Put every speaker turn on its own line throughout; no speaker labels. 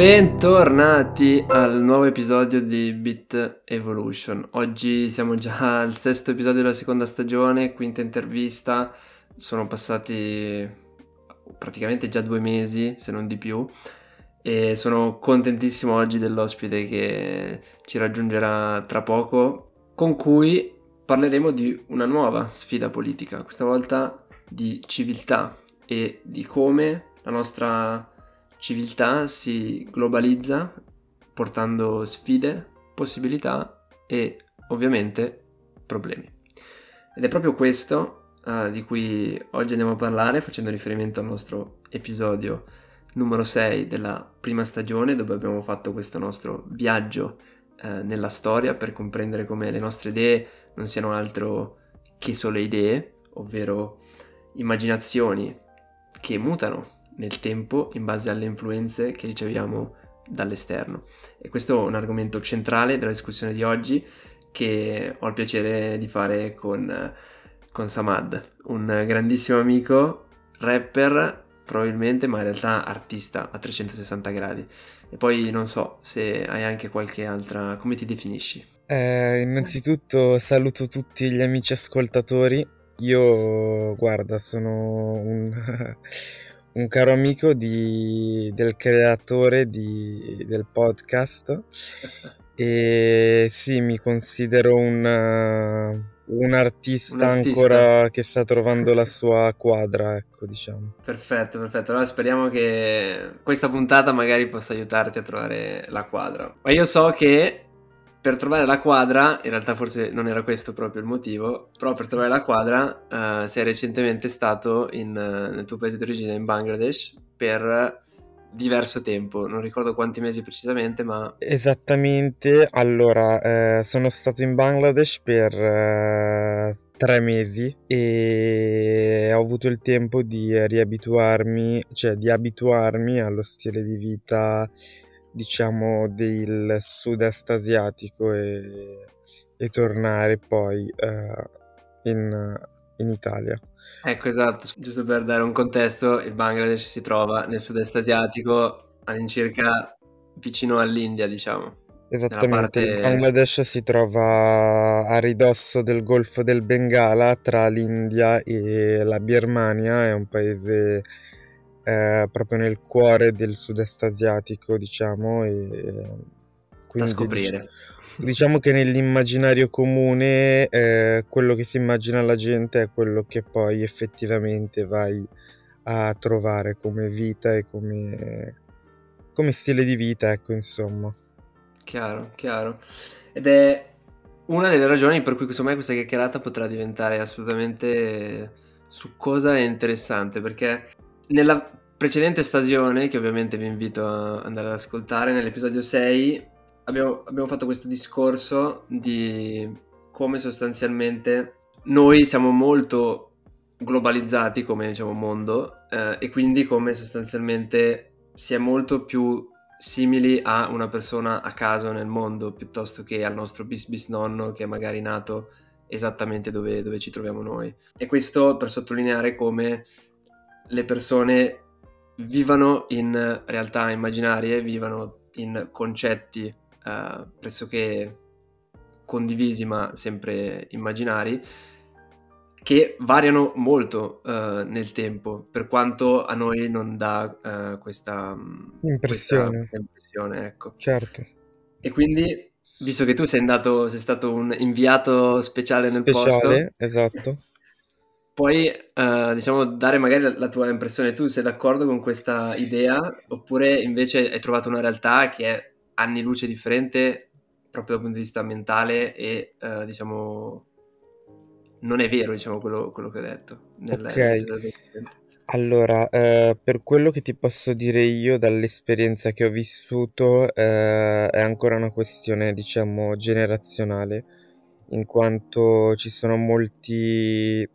Bentornati al nuovo episodio di Bit Evolution. Oggi siamo già al sesto episodio della seconda stagione, quinta intervista. Sono passati praticamente già due mesi, se non di più, e sono contentissimo oggi dell'ospite che ci raggiungerà tra poco, con cui parleremo di una nuova sfida politica, questa volta di civiltà e di come la nostra civiltà si globalizza portando sfide, possibilità e ovviamente problemi. Ed è proprio questo uh, di cui oggi andiamo a parlare facendo riferimento al nostro episodio numero 6 della prima stagione dove abbiamo fatto questo nostro viaggio uh, nella storia per comprendere come le nostre idee non siano altro che solo idee, ovvero immaginazioni che mutano nel tempo in base alle influenze che riceviamo dall'esterno. E questo è un argomento centrale della discussione di oggi che ho il piacere di fare con, con Samad, un grandissimo amico, rapper probabilmente, ma in realtà artista a 360 gradi. E poi non so se hai anche qualche altra... come ti definisci?
Eh, innanzitutto saluto tutti gli amici ascoltatori. Io, guarda, sono un, un caro amico di, del creatore di, del podcast e sì, mi considero un, un, artista un, artista ancora che sta trovando la sua quadra, ecco, diciamo.
Perfetto, perfetto. Allora speriamo che questa puntata magari possa aiutarti a trovare la quadra. Ma io so che per trovare la quadra, in realtà forse non era questo proprio il motivo, però per trovare la quadra uh, sei recentemente stato in, uh, nel tuo paese di origine, in Bangladesh, per diverso tempo, non ricordo quanti mesi precisamente, ma...
Esattamente, allora, eh, sono stato in Bangladesh per eh, tre mesi e ho avuto il tempo di riabituarmi, cioè di abituarmi allo stile di vita diciamo del sud-est asiatico e, e tornare poi uh, in, in Italia.
Ecco, esatto, giusto per dare un contesto, il Bangladesh si trova nel sud-est asiatico all'incirca vicino all'India, diciamo.
Esattamente, parte... il Bangladesh si trova a ridosso del Golfo del Bengala tra l'India e la Birmania, è un paese eh, proprio nel cuore del sud-est asiatico, diciamo, e
quindi da scoprire.
Diciamo che nell'immaginario comune eh, quello che si immagina la gente è quello che poi effettivamente vai a trovare come vita e come, come stile di vita, ecco, insomma.
Chiaro, chiaro. Ed è una delle ragioni per cui secondo me questa chiacchierata potrà diventare assolutamente succosa e interessante, perché nella precedente stagione, che ovviamente vi invito a andare ad ascoltare, nell'episodio 6 abbiamo, abbiamo fatto questo discorso di come sostanzialmente noi siamo molto globalizzati come diciamo mondo eh, e quindi come sostanzialmente si è molto più simili a una persona a caso nel mondo piuttosto che al nostro bis bis nonno che è magari nato esattamente dove, dove ci troviamo noi. E questo per sottolineare come le persone vivano in realtà immaginarie, vivano in concetti eh, pressoché condivisi ma sempre immaginari che variano molto uh, nel tempo, per quanto a noi non dà uh, questa
impressione.
Questa impressione ecco.
Certo.
E quindi, visto che tu sei, andato, sei stato un inviato speciale nel
speciale, posto, esatto
puoi uh, diciamo dare magari la, la, tua impressione tu sei d'accordo con questa idea oppure invece hai trovato una realtà che è anni luce differente proprio dal punto di vista mentale e uh, diciamo non è vero diciamo quello, quello che ho detto
nel, ok. allora eh, per quello che ti posso dire io dall'esperienza che ho vissuto eh, è ancora una questione diciamo generazionale in quanto ci sono molti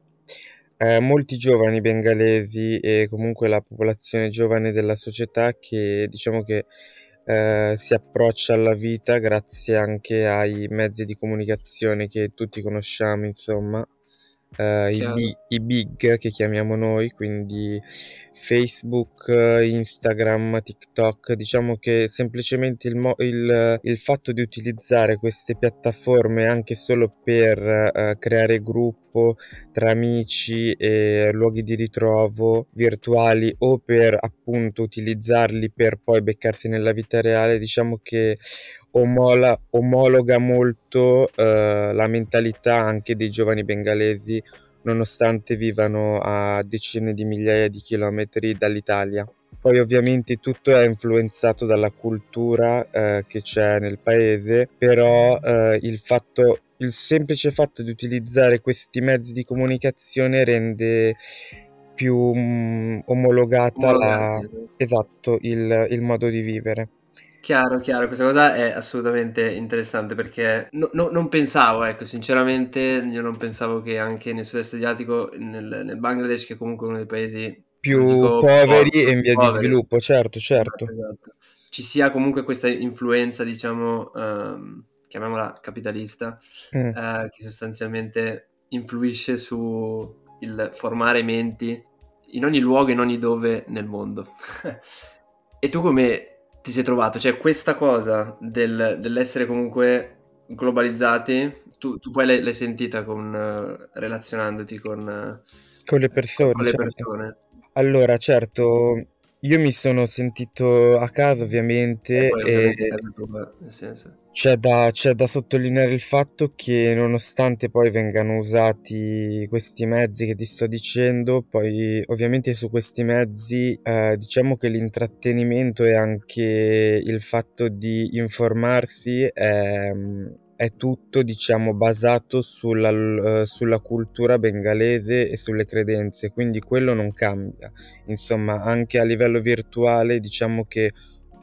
eh, molti giovani bengalesi e comunque la popolazione giovane della società che diciamo che eh, si approccia alla vita grazie anche ai mezzi di comunicazione che tutti conosciamo, insomma, uh, i, bi- i, big che chiamiamo noi, quindi Facebook, Instagram, TikTok. Diciamo che semplicemente il, mo- il, il fatto di utilizzare queste piattaforme anche solo per uh, creare gruppo tra amici e luoghi di ritrovo virtuali o per appunto utilizzarli per poi beccarsi nella vita reale, diciamo che omola- omologa molto eh, la mentalità anche dei giovani bengalesi, nonostante vivano a decine di migliaia di chilometri dall'Italia. Poi ovviamente tutto è influenzato dalla cultura eh, che c'è nel paese, però eh, il, fatto, il semplice fatto di utilizzare questi mezzi di comunicazione rende più um, omologata la, esatto, il, il modo di vivere.
Chiaro, chiaro, questa cosa è assolutamente interessante perché no, no, non pensavo, ecco, sinceramente io non pensavo che anche nel sud-est asiatico, nel, nel Bangladesh, che è comunque uno dei paesi
più poveri po- e in via poveri. di sviluppo, certo, certo.
Esatto, esatto. Ci sia comunque questa influenza, diciamo, um, chiamiamola capitalista, mm. uh, che sostanzialmente influisce su il formare menti in ogni luogo, in ogni dove nel mondo. e tu come ti sei trovato? Cioè, questa cosa del, dell'essere comunque globalizzati, tu, tu poi l'hai, l'hai sentita con, uh, relazionandoti con, uh,
con le persone.
Con le certo. persone.
Allora, certo, io mi sono sentito a casa ovviamente e, e c'è, da, c'è da sottolineare il fatto che nonostante poi vengano usati questi mezzi che ti sto dicendo, poi ovviamente su questi mezzi eh, diciamo che l'intrattenimento e anche il fatto di informarsi è è tutto, diciamo, basato sulla, uh, sulla, cultura bengalese e sulle credenze, quindi quello non cambia. Insomma, anche a livello virtuale, diciamo che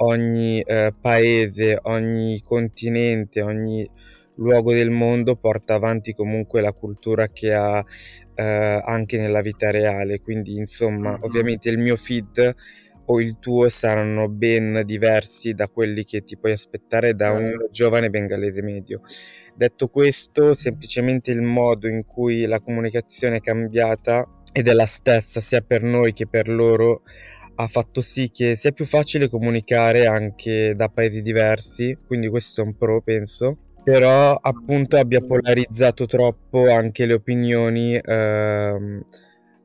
ogni uh, paese, ogni continente, ogni luogo del mondo porta avanti comunque la cultura che ha uh, anche nella vita reale. Quindi, insomma, mm-hmm. ovviamente il mio feed o il tuo saranno ben diversi da quelli che ti puoi aspettare da un giovane bengalese medio. Detto questo, semplicemente il modo in cui la comunicazione è cambiata ed è la stessa sia per noi che per loro ha fatto sì che sia più facile comunicare anche da paesi diversi, quindi questo è un pro, penso. Però appunto abbia polarizzato troppo anche le opinioni ehm,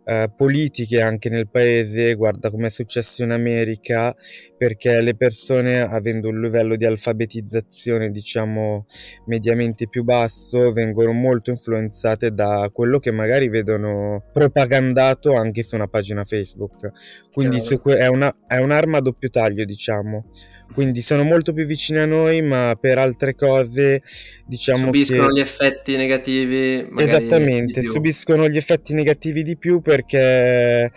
eh, politiche anche nel paese, guarda come è successo in America, perché le persone avendo un livello di alfabetizzazione diciamo mediamente più basso vengono molto influenzate da quello che magari vedono propagandato anche su una pagina Facebook. Quindi su que- è, una, è un'arma a doppio taglio diciamo quindi sono molto più vicini a noi, ma per altre cose diciamo
subiscono
che...
gli effetti negativi.
Esattamente, subiscono gli effetti negativi di più perché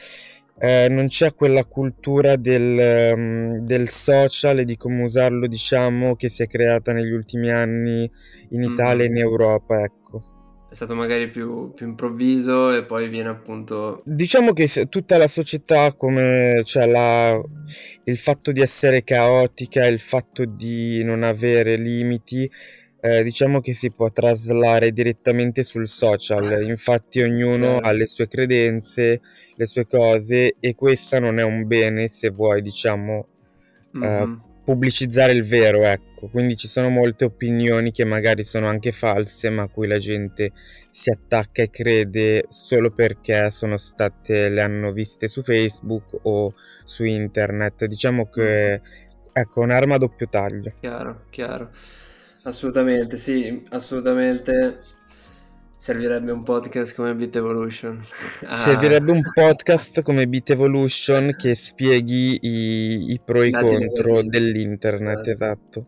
eh, non c'è quella cultura del, um, del, social e di come usarlo, diciamo, che si è creata negli ultimi anni in Italia mm-hmm. e in Europa, ecco
è stato magari più, più, improvviso e poi viene appunto...
Diciamo che tutta la società come cioè la, il fatto di essere caotica, il fatto di non avere limiti, eh, diciamo che si può traslare direttamente sul social, infatti ognuno ha le sue credenze, le sue cose e questa non è un bene se vuoi diciamo... Mm-hmm. Eh, pubblicizzare il vero, ecco. Quindi ci sono molte opinioni che magari sono anche false, ma a cui la gente si attacca e crede solo perché sono state, le hanno viste su Facebook o su internet. Diciamo che ecco, un'arma a doppio taglio.
Chiaro, chiaro. Assolutamente, sì, assolutamente Servirebbe un podcast come Beat Evolution.
Ah. Servirebbe un podcast come Beat Evolution che spieghi i, i pro e i contro negativi. dell'internet, esatto. esatto.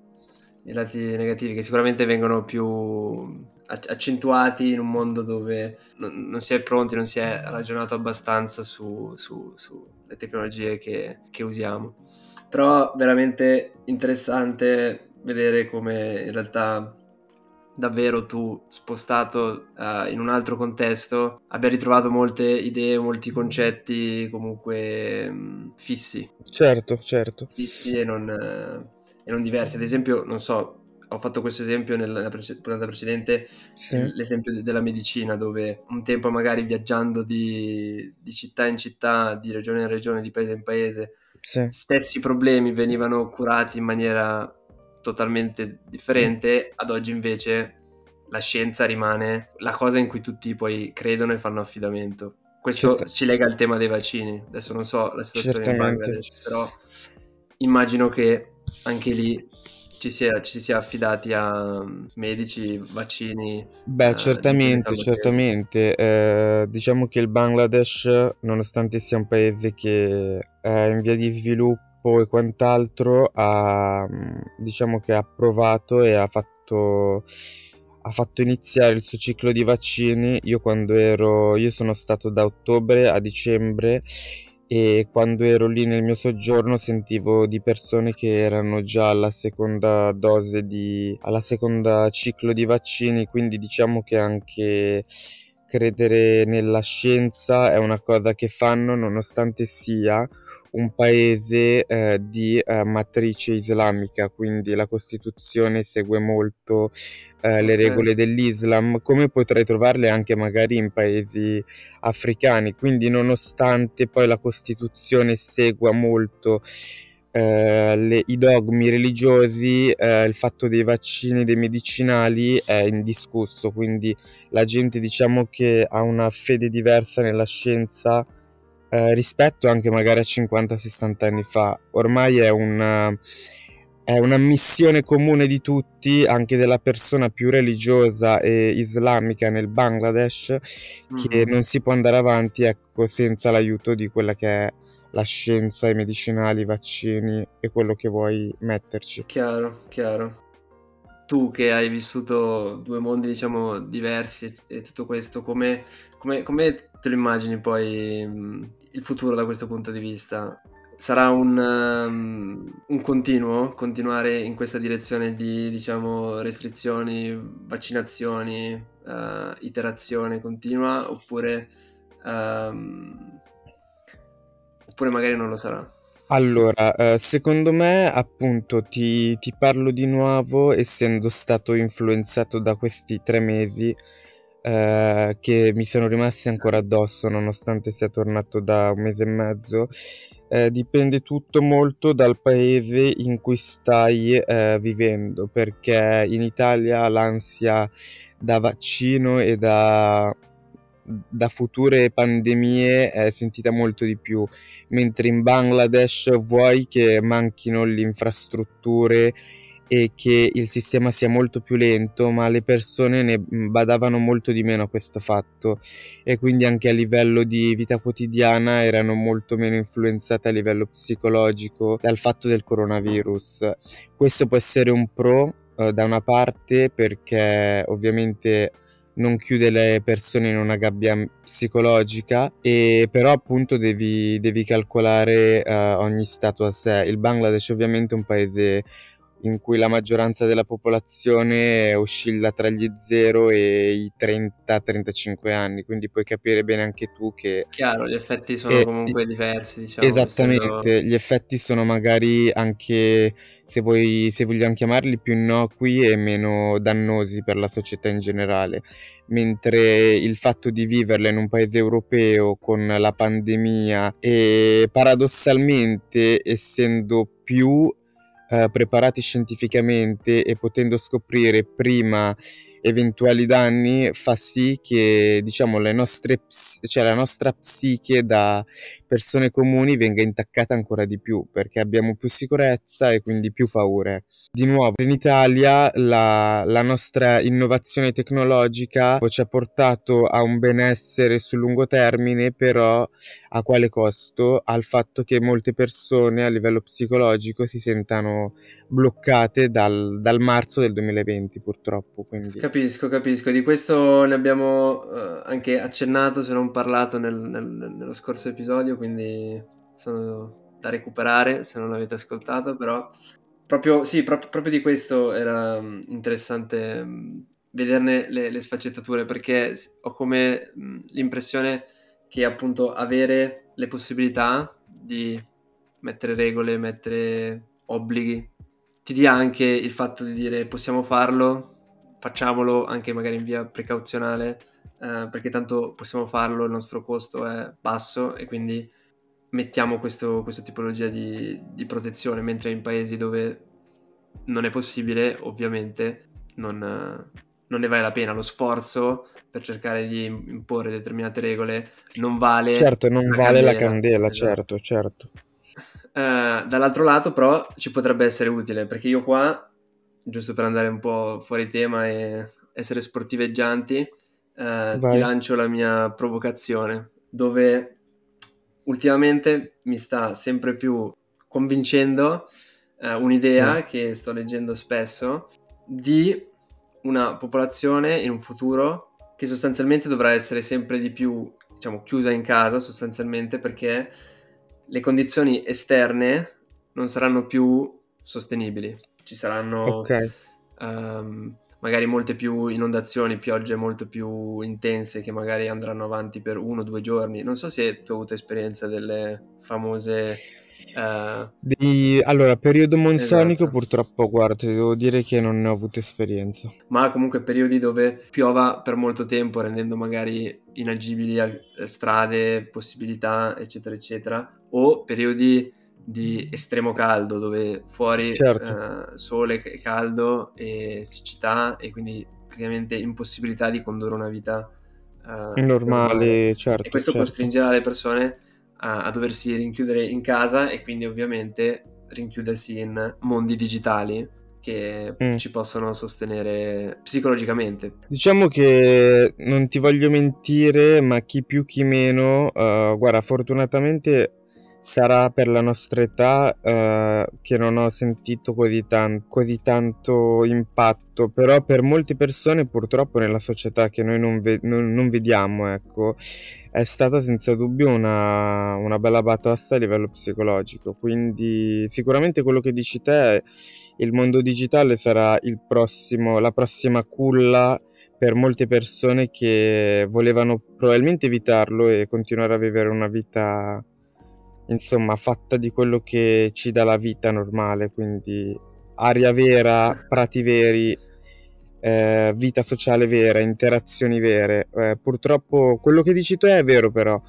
I lati negativi che sicuramente vengono più accentuati in un mondo dove non, non si è pronti, non si è ragionato abbastanza sulle su, su tecnologie che, che usiamo. Però veramente interessante vedere come in realtà davvero tu, spostato uh, in un altro contesto, abbia ritrovato molte idee, molti concetti comunque um, fissi.
Certo, certo.
Fissi e non, uh, e non, diversi. Ad esempio, non so, ho fatto questo esempio nella prece- puntata precedente,
Sì,
l'esempio de- della medicina, dove un tempo magari viaggiando di, di città in città, di regione in regione, di paese in paese,
sì,
stessi problemi venivano curati in maniera totalmente differente, ad oggi invece la scienza rimane la cosa in cui tutti poi credono e fanno affidamento. Questo
certa-
ci lega al tema dei vaccini. Adesso non so la situazione in. Bangladesh, però immagino che anche lì ci sia, ci sia affidati a medici, vaccini.
Beh,
eh,
certamente,
di
certamente. Eh, diciamo che il Bangladesh, nonostante sia un paese che è in via di sviluppo e quant'altro, ha, mm, diciamo che ha provato e ha fatto, ha fatto iniziare il suo ciclo di vaccini. Io quando ero, io sono stato da ottobre a dicembre e quando ero lì nel mio soggiorno sentivo di persone che erano già alla seconda dose di, alla seconda ciclo di vaccini, quindi diciamo che anche credere nella scienza è una cosa che fanno nonostante sia un paese eh, di eh, matrice islamica, quindi la Costituzione segue molto eh, le regole dell'Islam, come potrai trovarle anche magari in paesi africani. Quindi, nonostante poi la Costituzione segua molto eh, le- i dogmi religiosi, eh, il fatto dei vaccini, dei medicinali è indiscusso. Quindi la gente diciamo che ha una fede diversa nella scienza eh, rispetto anche magari a 50-60 anni fa. Ormai è una, è una missione comune di tutti, anche della persona più religiosa e islamica nel Bangladesh, che
Mhm.
non si può andare avanti, ecco, senza l'aiuto di quella che è la scienza, i medicinali, i vaccini e quello che vuoi metterci.
Chiaro, chiaro. Tu che hai vissuto due mondi, diciamo, diversi e, e tutto questo, come, come- come te lo immagini poi mh, il futuro da questo punto di vista? Sarà un, um, un continuo, continuare in questa direzione di, diciamo, restrizioni, vaccinazioni, eh, iterazione continua, oppure, ehm, oppure magari non lo sarà?
Allora, eh, secondo me, appunto, ti, ti parlo di nuovo, essendo stato influenzato da questi tre mesi, eh, che mi sono rimasti ancora addosso, nonostante sia tornato da un mese e mezzo. Eh, dipende tutto molto dal paese in cui stai, eh, vivendo, perché in Italia l'ansia da vaccino e da da future pandemie è sentita molto di più, mentre in Bangladesh vuoi che manchino le infrastrutture e che il sistema sia molto più lento, ma le persone ne badavano molto di meno a questo fatto e quindi anche a livello di vita quotidiana erano molto meno influenzate a livello psicologico dal fatto del coronavirus. Questo può essere un pro eh, da una parte perché ovviamente non chiude le persone in una gabbia psicologica e però appunto devi, devi calcolare uh, ogni stato a sé. Il Bangladesh ovviamente è un paese in cui la maggioranza della popolazione oscilla tra gli 0 e i 30-35 anni, quindi puoi capire bene anche tu che...
Chiaro, gli effetti sono
e,
comunque diversi, diciamo,
Esattamente,
essendo...
gli effetti sono magari anche, se, vuoi, se vogliamo chiamarli, più innocui e meno dannosi per la società in generale, mentre il fatto di viverla in un paese europeo con la pandemia e paradossalmente essendo più eh, preparati scientificamente e potendo scoprire prima eventuali danni fa sì che diciamo le nostre cioè la nostra psiche da persone comuni venga intaccata ancora di più perché abbiamo più sicurezza e quindi più paure. Di nuovo in Italia la, la nostra innovazione tecnologica ci ha portato a un benessere sul lungo termine però a quale costo? Al fatto che molte persone a livello psicologico si sentano bloccate dal, dal marzo del 2020 purtroppo quindi.
Capisco, capisco. Di questo ne abbiamo eh, anche accennato, se non parlato nel, nel, nello scorso episodio, quindi sono da recuperare se non l'avete ascoltato, però proprio, sì, proprio, proprio di questo era um, interessante um, vederne le, le, sfaccettature, perché ho come um, l'impressione che appunto avere le possibilità di mettere regole, mettere obblighi ti dia anche il fatto di dire possiamo farlo, facciamolo anche magari in via precauzionale, eh, perché tanto possiamo farlo, il nostro costo è basso e quindi mettiamo questo, questa tipologia di, di protezione, mentre in paesi dove non è possibile, ovviamente non, non, ne vale la pena. Lo sforzo per cercare di imporre determinate regole non vale.
Certo, non la vale candela, la candela, esatto. certo, certo.
Uh, dall'altro lato, però, ci potrebbe essere utile perché io qua, giusto per andare un po' fuori tema e essere sportiveggianti, uh, ti lancio la mia provocazione dove ultimamente mi sta sempre più convincendo uh, un'idea sì. che sto leggendo spesso di una popolazione in un futuro che sostanzialmente dovrà essere sempre di più diciamo chiusa in casa sostanzialmente perché le condizioni esterne non saranno più sostenibili ci saranno okay. um, magari molte più inondazioni, piogge molto più intense che magari andranno avanti per uno o due giorni. Non so se tu hai avuto esperienza delle famose...
Uh... Di... Allora, periodo monsonico esatto. purtroppo, guarda, devo dire che non ne ho avuto esperienza.
Ma comunque periodi dove piova per molto tempo, rendendo magari inagibili strade, possibilità, eccetera, eccetera. O periodi di estremo caldo dove fuori certo. eh, sole caldo e siccità e quindi praticamente impossibilità di condurre una vita
eh, normale, certo.
E questo
certo.
costringerà le persone a, a, doversi rinchiudere in casa e quindi ovviamente rinchiudersi in mondi digitali che mm. ci possono sostenere psicologicamente.
Diciamo che non ti voglio mentire, ma chi più chi meno, uh, guarda, fortunatamente sarà per la nostra età eh, che non ho sentito così, tan- così, tanto impatto, però per molte persone purtroppo nella società che noi non, ve- non, non vediamo, ecco, è stata senza dubbio una, una, bella batosta a livello psicologico, quindi sicuramente quello che dici te, il mondo digitale sarà il prossimo, la prossima culla per molte persone che volevano probabilmente evitarlo e continuare a vivere una vita insomma fatta di quello che ci dà la vita normale, quindi aria vera, prati veri, eh, vita sociale vera, interazioni vere. Eh, purtroppo quello che dici tu è vero però.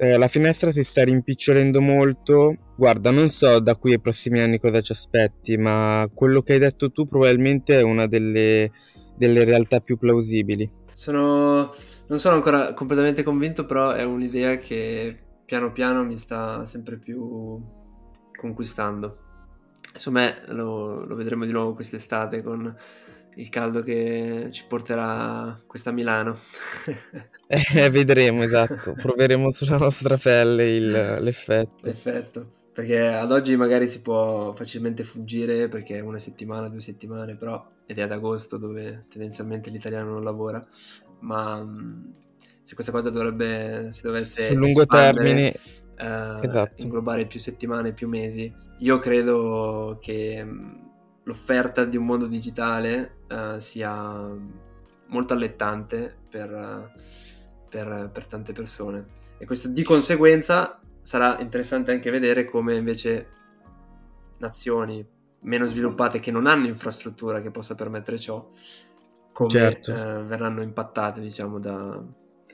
Eh, la finestra si sta rimpicciolendo molto. Guarda, non so da qui ai prossimi anni cosa ci aspetti, ma quello che hai detto tu probabilmente è una delle, delle realtà più plausibili.
Sono, non sono ancora completamente convinto, però è un'idea che piano piano mi sta sempre più conquistando. Insomma, lo, lo vedremo di nuovo quest'estate con il caldo che ci porterà questa Milano.
eh, vedremo, esatto. Proveremo sulla nostra pelle il, l'effetto.
L'effetto. Perché ad oggi magari si può facilmente fuggire perché è una settimana, due settimane, però ed è ad agosto dove tendenzialmente l'italiano non lavora, ma se questa cosa dovrebbe, si dovesse
sul lungo termine
eh, esatto. inglobare più settimane, più mesi, io credo che mm, l'offerta di un mondo digitale eh, sia molto allettante per, per, per tante persone e questo di conseguenza sarà interessante anche vedere come invece nazioni meno sviluppate che non hanno infrastruttura che possa permettere ciò come certo. eh, verranno impattate diciamo da,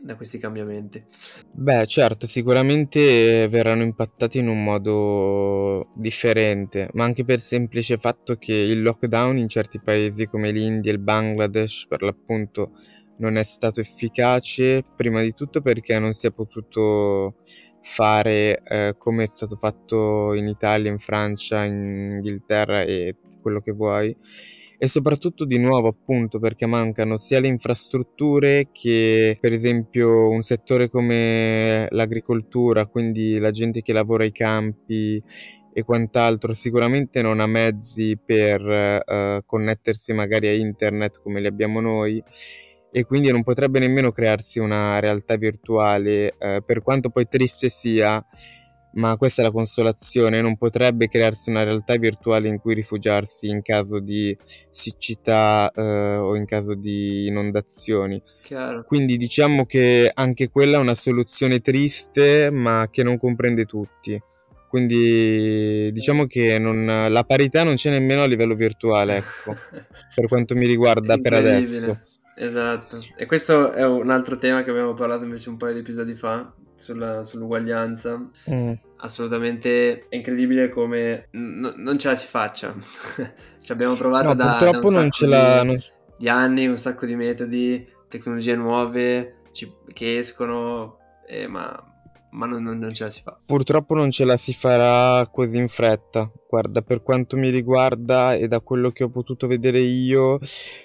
da questi cambiamenti?
Beh, certo, sicuramente verranno impattati in un modo differente, ma anche per il semplice fatto che il lockdown in certi paesi come l'India e il Bangladesh, per l'appunto, non è stato efficace, prima di tutto perché non si è potuto fare eh, come è stato fatto in Italia, in Francia, in Inghilterra e quello che vuoi e soprattutto di nuovo appunto perché mancano sia le infrastrutture che per esempio un settore come l'agricoltura, quindi la gente che lavora ai campi e quant'altro sicuramente non ha mezzi per uh, connettersi magari a internet come li abbiamo noi. E quindi non potrebbe nemmeno crearsi una realtà virtuale uh, per quanto poi triste sia ma questa è la consolazione, non potrebbe crearsi una realtà virtuale in cui rifugiarsi in caso di siccità eh, o in caso di inondazioni.
Chiaro.
Quindi diciamo che anche quella è una soluzione triste, ma che non comprende tutti. Quindi diciamo che non, la parità non c'è nemmeno a livello virtuale, ecco, per quanto mi riguarda per adesso.
Esatto, e questo è un altro tema che abbiamo parlato invece un paio di episodi fa sulla, sull'uguaglianza. Mm. Assolutamente è incredibile come n- non ce la si faccia. Ci abbiamo provato no, da,
purtroppo
da
non ce la...
Di, di, anni, un sacco di metodi, tecnologie nuove ci, che escono, eh, ma ma non, non, ce la si fa.
Purtroppo non ce la si farà così in fretta. Guarda, per quanto mi riguarda e da quello che ho potuto vedere io,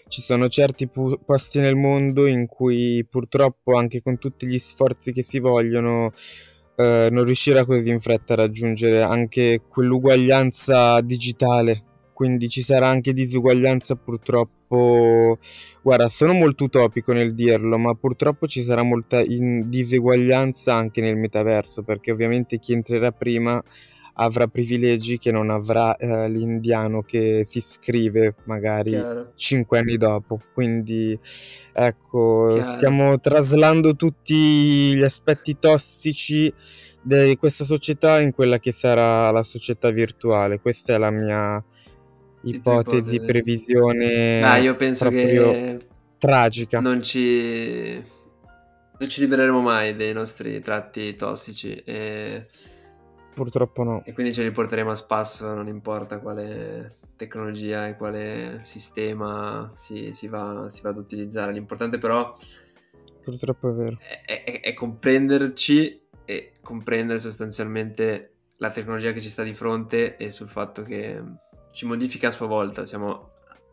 ci sono certi pu- posti nel mondo in cui purtroppo anche con tutti gli sforzi che si vogliono eh, non riuscirà così in fretta a raggiungere anche quell'uguaglianza digitale quindi ci sarà anche disuguaglianza purtroppo. Guarda, sono molto utopico nel dirlo, ma purtroppo ci sarà molta diseguaglianza anche nel metaverso, perché ovviamente chi entrerà prima avrà privilegi che non avrà eh, l'indiano che si iscrive magari Chiaro. 5 anni dopo. Quindi ecco, Chiaro. stiamo traslando tutti gli aspetti tossici di questa società in quella che sarà la società virtuale. Questa è la mia ipotesi, ipotesi. previsione
ah, io penso che
tragica.
Non ci, non ci libereremo mai dei nostri tratti tossici e...
Purtroppo no.
E quindi ce li porteremo a spasso, non importa quale tecnologia e quale sistema si, si, va, si va ad utilizzare. L'importante però...
Purtroppo è vero.
È, è, è comprenderci e comprendere sostanzialmente la tecnologia che ci sta di fronte e sul fatto che ci modifica a sua volta, siamo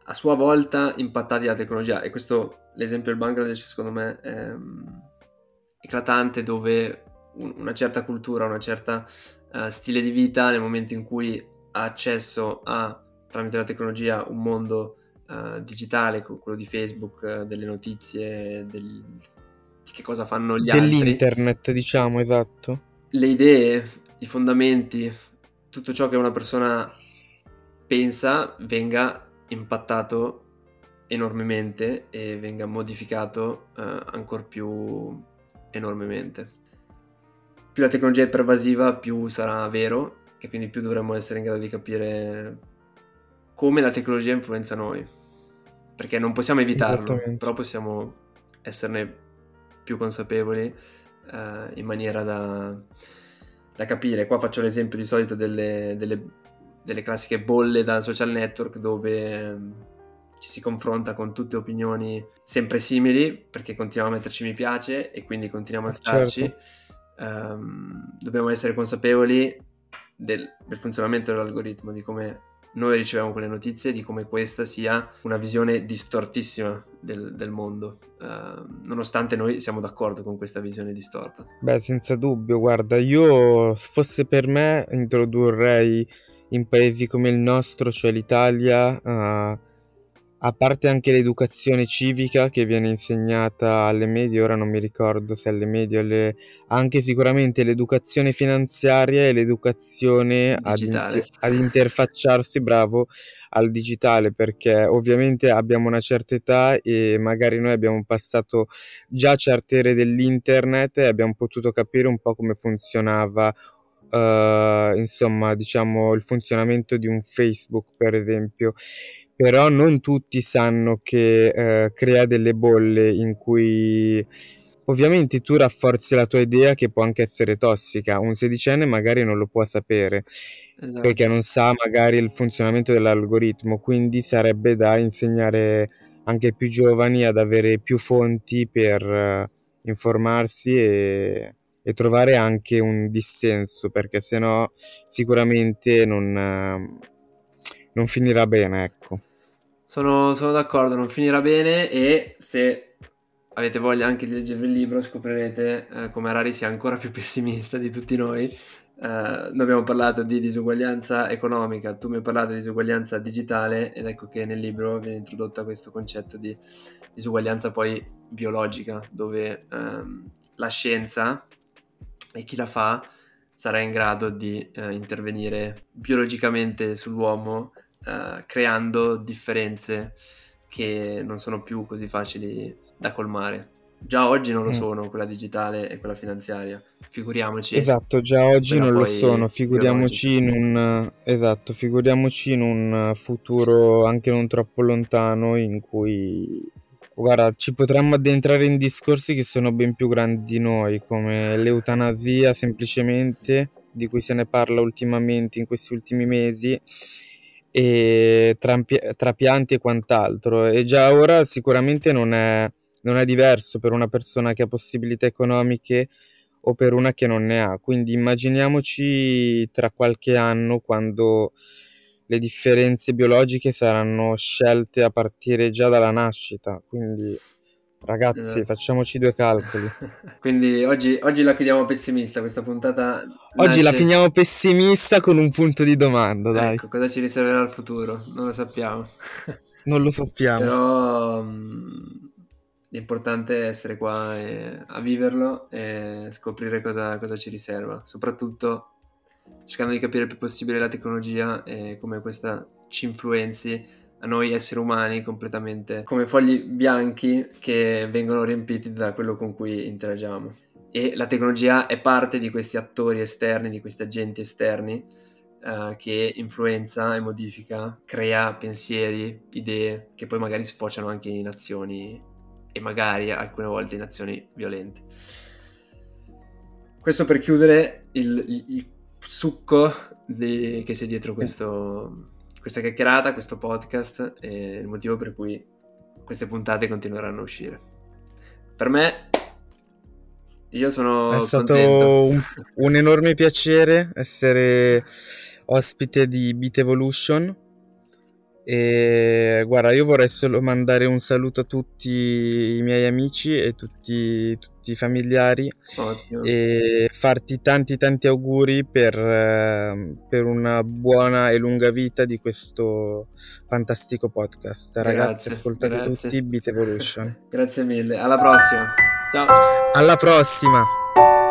a sua volta impattati dalla tecnologia e questo, l'esempio del Bangladesh secondo me è um, eclatante dove un, una certa cultura, una certa uh, stile di vita nel momento in cui ha accesso a, tramite la tecnologia, un mondo uh, digitale, quello di Facebook, uh, delle notizie, del, di che cosa fanno gli
altri. Dell'internet, diciamo, esatto.
Le idee, i fondamenti, tutto ciò che una persona pensa venga impattato enormemente e venga modificato uh, ancora più enormemente. Più la tecnologia è pervasiva, più sarà vero e quindi più dovremmo essere in grado di capire come la tecnologia influenza noi. Perché non possiamo evitarlo, però possiamo esserne più consapevoli uh, in maniera da, da, capire. Qua faccio l'esempio di solito delle, delle delle classiche bolle da social network dove ehm, ci si confronta con tutte opinioni sempre simili perché continuiamo a metterci mi piace e quindi continuiamo a starci. Certo. Um, dobbiamo essere consapevoli del, del, funzionamento dell'algoritmo, di come noi riceviamo quelle notizie, di come questa sia una visione distortissima del, del mondo, uh, nonostante noi siamo d'accordo con questa visione distorta.
Beh, senza dubbio, guarda, io fosse per me introdurrei in paesi come il nostro, cioè l'Italia, uh, a parte anche l'educazione civica che viene insegnata alle medie, ora non mi ricordo se alle medie o alle... anche sicuramente l'educazione finanziaria e l'educazione ad, inter... ad, interfacciarsi, bravo, al digitale, perché ovviamente abbiamo una certa età e magari noi abbiamo passato già certe ere dell'internet e abbiamo potuto capire un po' come funzionava uh, insomma, diciamo, il funzionamento di un Facebook, per esempio. Però non tutti sanno che uh, crea delle bolle in cui ovviamente tu rafforzi la tua idea che può anche essere tossica. Un sedicenne magari non lo può sapere esatto. perché non sa magari il funzionamento dell'algoritmo, quindi sarebbe da insegnare anche ai più giovani ad avere più fonti per uh, informarsi e e trovare anche un dissenso perché sennò sicuramente non, non finirà bene ecco.
Sono, sono, d'accordo non finirà bene e se avete voglia anche di leggervi il libro scoprirete eh, come Harari sia ancora più pessimista di tutti noi. Eh, noi abbiamo parlato di disuguaglianza economica, tu mi hai parlato di disuguaglianza digitale ed ecco che nel libro viene introdotto questo concetto di disuguaglianza poi biologica, dove ehm, la scienza e chi la fa sarà in grado di eh, intervenire biologicamente sull'uomo eh, creando differenze che non sono più così facili da colmare. già oggi non lo mm. sono, quella digitale e quella finanziaria. Figuriamoci.
Esatto, già oggi non lo sono, figuriamoci in un esatto, figuriamoci in un futuro anche non troppo lontano in cui guarda, ci potremmo addentrare in discorsi che sono ben più grandi di noi, come l'eutanasia semplicemente, di cui se ne parla ultimamente in questi ultimi mesi e trapianti e quant'altro. E già ora sicuramente non è, non è diverso per una persona che ha possibilità economiche o per una che non ne ha. Quindi immaginiamoci tra qualche anno quando le differenze biologiche saranno scelte a partire già dalla nascita. Quindi Ragazzi, esatto. facciamoci due calcoli.
Quindi oggi, oggi, la chiudiamo pessimista questa puntata.
Oggi nasce... la finiamo pessimista con un punto di domanda, dai.
Ecco, cosa ci riserverà il futuro? Non lo sappiamo.
non lo sappiamo.
Però um, l'importante è essere qua e, a viverlo e scoprire cosa, cosa ci riserva. Soprattutto cercando di capire il più possibile la tecnologia e come questa ci influenzi a noi esseri umani completamente come fogli bianchi che vengono riempiti da quello con cui interagiamo. E la tecnologia è parte di questi attori esterni, di questi agenti esterni uh, che influenza e modifica, crea pensieri, idee che poi magari sfociano anche in azioni e magari alcune volte in azioni violente. Questo per chiudere il, il, il succo di, che c'è dietro questo questa chiacchierata, questo podcast è il motivo per cui queste puntate continueranno a uscire. Per me, io sono.
È stato un, un, enorme piacere essere ospite di Beat Evolution. E guarda, io vorrei solo mandare un saluto a tutti i miei amici e tutti, tutti i familiari Ottimo. e farti tanti tanti auguri per, eh, per, una buona e lunga vita di questo fantastico podcast. Ragazzi, ascoltate grazie. tutti Beat Evolution.
grazie mille, alla prossima. Ciao.
Alla prossima.